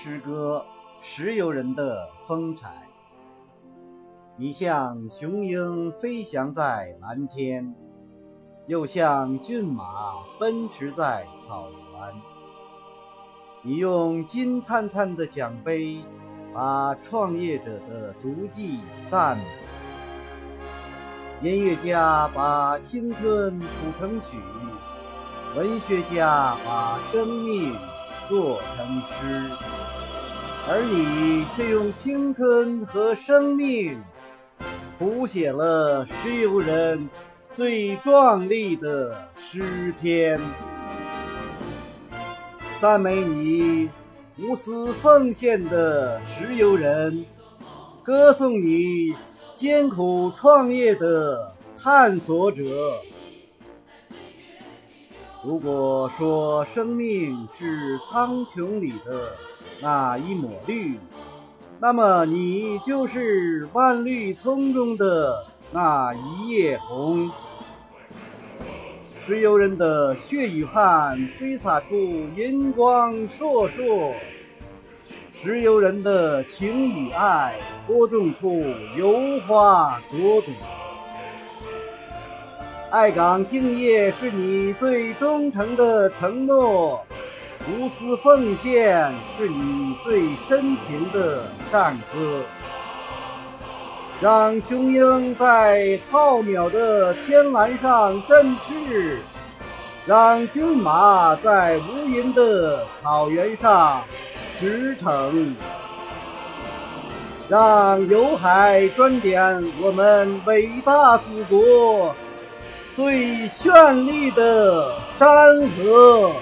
诗歌，石油人的风采。你像雄鹰飞翔在蓝天，又像骏马奔驰在草原。你用金灿灿的奖杯，把创业者的足迹赞美。音乐家把青春谱成曲，文学家把生命做成诗。而你却用青春和生命谱写了石油人最壮丽的诗篇，赞美你无私奉献的石油人，歌颂你艰苦创业的探索者。如果说生命是苍穹里的，那一抹绿，那么你就是万绿丛中的那一叶红。石油人的血与汗挥洒出银光烁烁，石油人的情与爱播种出油花朵朵。爱岗敬业是你最忠诚的承诺。无私奉献是你最深情的赞歌，让雄鹰在浩渺的天蓝上振翅，让骏马在无垠的草原上驰骋，让游海装点我们伟大祖国最绚丽的山河。